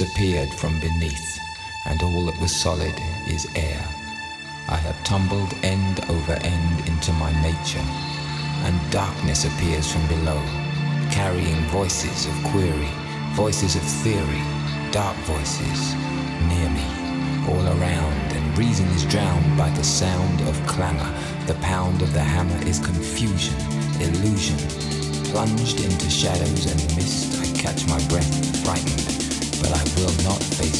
disappeared from beneath, and all that was solid is air. I have tumbled end over end into my nature, and darkness appears from below, carrying voices of query, voices of theory, dark voices near me, all around, and reason is drowned by the sound of clamor. The pound of the hammer is confusion, illusion. Plunged into shadows and mist, I catch my breath, frightened, will not face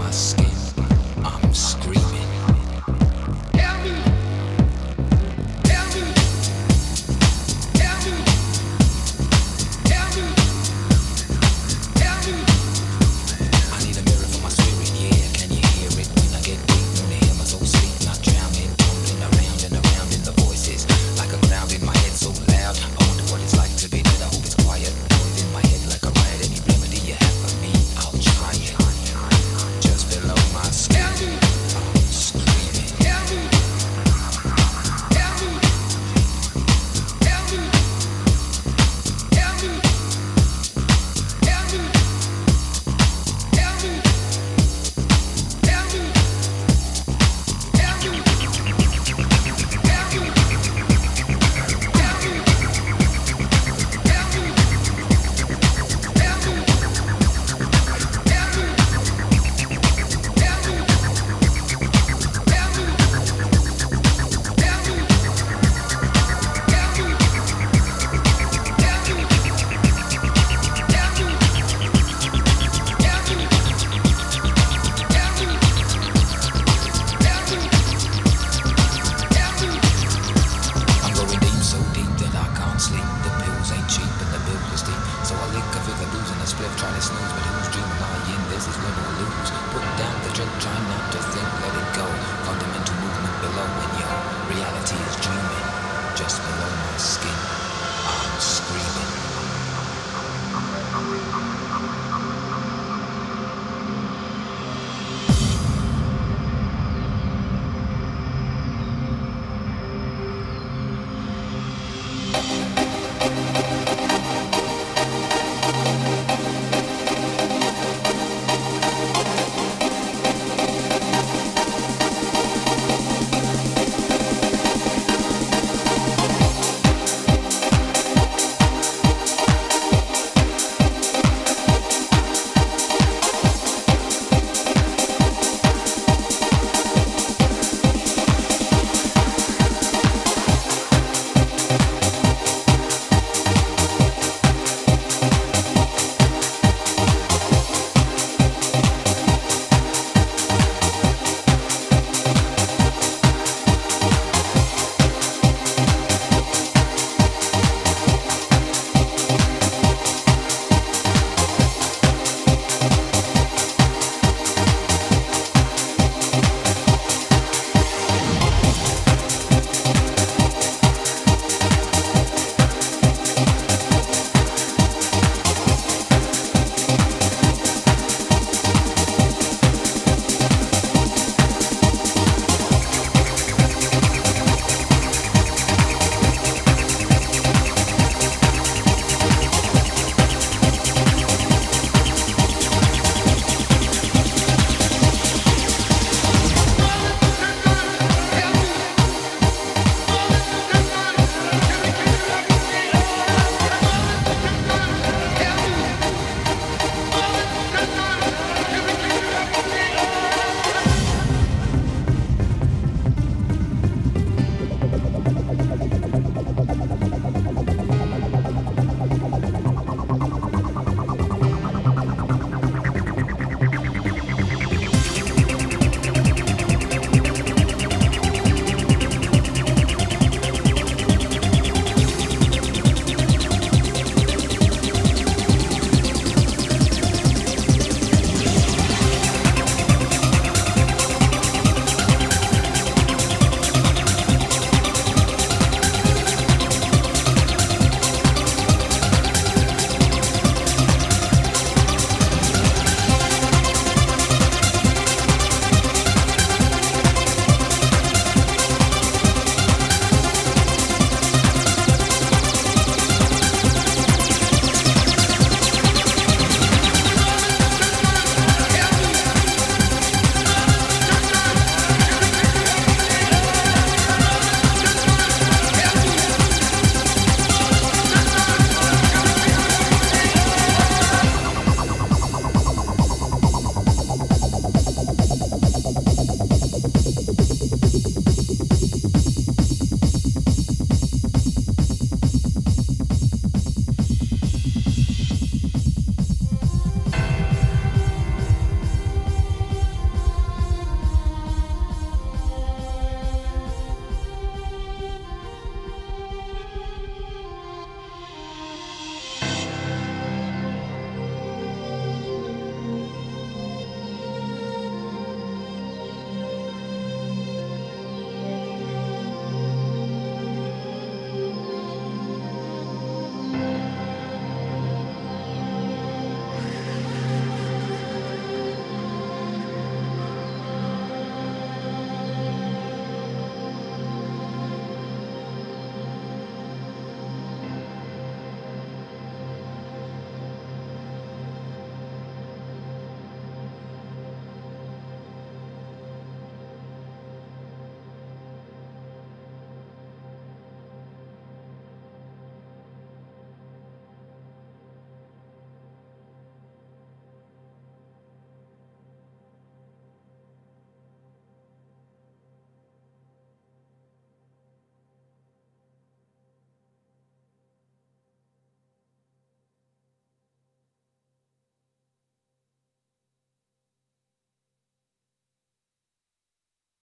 try to snooze, but